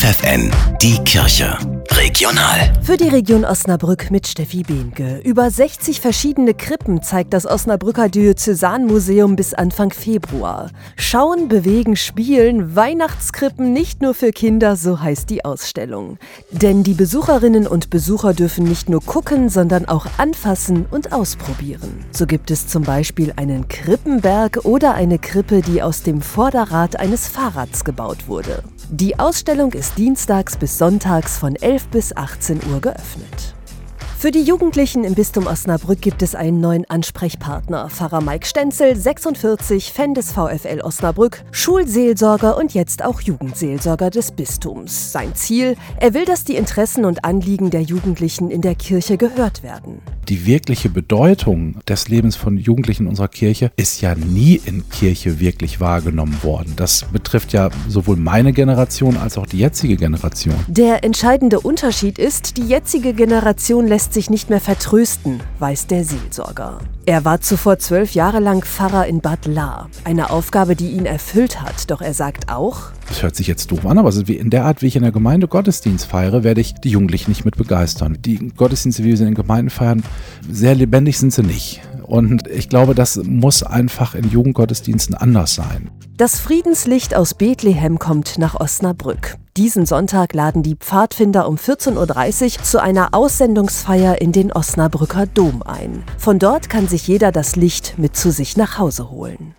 FFN, die Kirche. Regional. Für die Region Osnabrück mit Steffi Behnke. Über 60 verschiedene Krippen zeigt das Osnabrücker Diözesanmuseum bis Anfang Februar. Schauen, bewegen, spielen, Weihnachtskrippen nicht nur für Kinder, so heißt die Ausstellung. Denn die Besucherinnen und Besucher dürfen nicht nur gucken, sondern auch anfassen und ausprobieren. So gibt es zum Beispiel einen Krippenberg oder eine Krippe, die aus dem Vorderrad eines Fahrrads gebaut wurde. Die Ausstellung ist dienstags bis sonntags von 11 bis 18 Uhr geöffnet. Für die Jugendlichen im Bistum Osnabrück gibt es einen neuen Ansprechpartner. Pfarrer Mike Stenzel, 46, Fan des VfL Osnabrück, Schulseelsorger und jetzt auch Jugendseelsorger des Bistums. Sein Ziel, er will, dass die Interessen und Anliegen der Jugendlichen in der Kirche gehört werden die wirkliche Bedeutung des Lebens von Jugendlichen in unserer Kirche ist ja nie in Kirche wirklich wahrgenommen worden. Das betrifft ja sowohl meine Generation als auch die jetzige Generation. Der entscheidende Unterschied ist, die jetzige Generation lässt sich nicht mehr vertrösten, weiß der Seelsorger. Er war zuvor zwölf Jahre lang Pfarrer in Bad Lahr. Eine Aufgabe, die ihn erfüllt hat. Doch er sagt auch, das hört sich jetzt doof an, aber in der Art, wie ich in der Gemeinde Gottesdienst feiere, werde ich die Jugendlichen nicht mit begeistern. Die Gottesdienste, wie wir sie in den Gemeinden feiern, sehr lebendig sind sie nicht. Und ich glaube, das muss einfach in Jugendgottesdiensten anders sein. Das Friedenslicht aus Bethlehem kommt nach Osnabrück. Diesen Sonntag laden die Pfadfinder um 14.30 Uhr zu einer Aussendungsfeier in den Osnabrücker Dom ein. Von dort kann sich jeder das Licht mit zu sich nach Hause holen.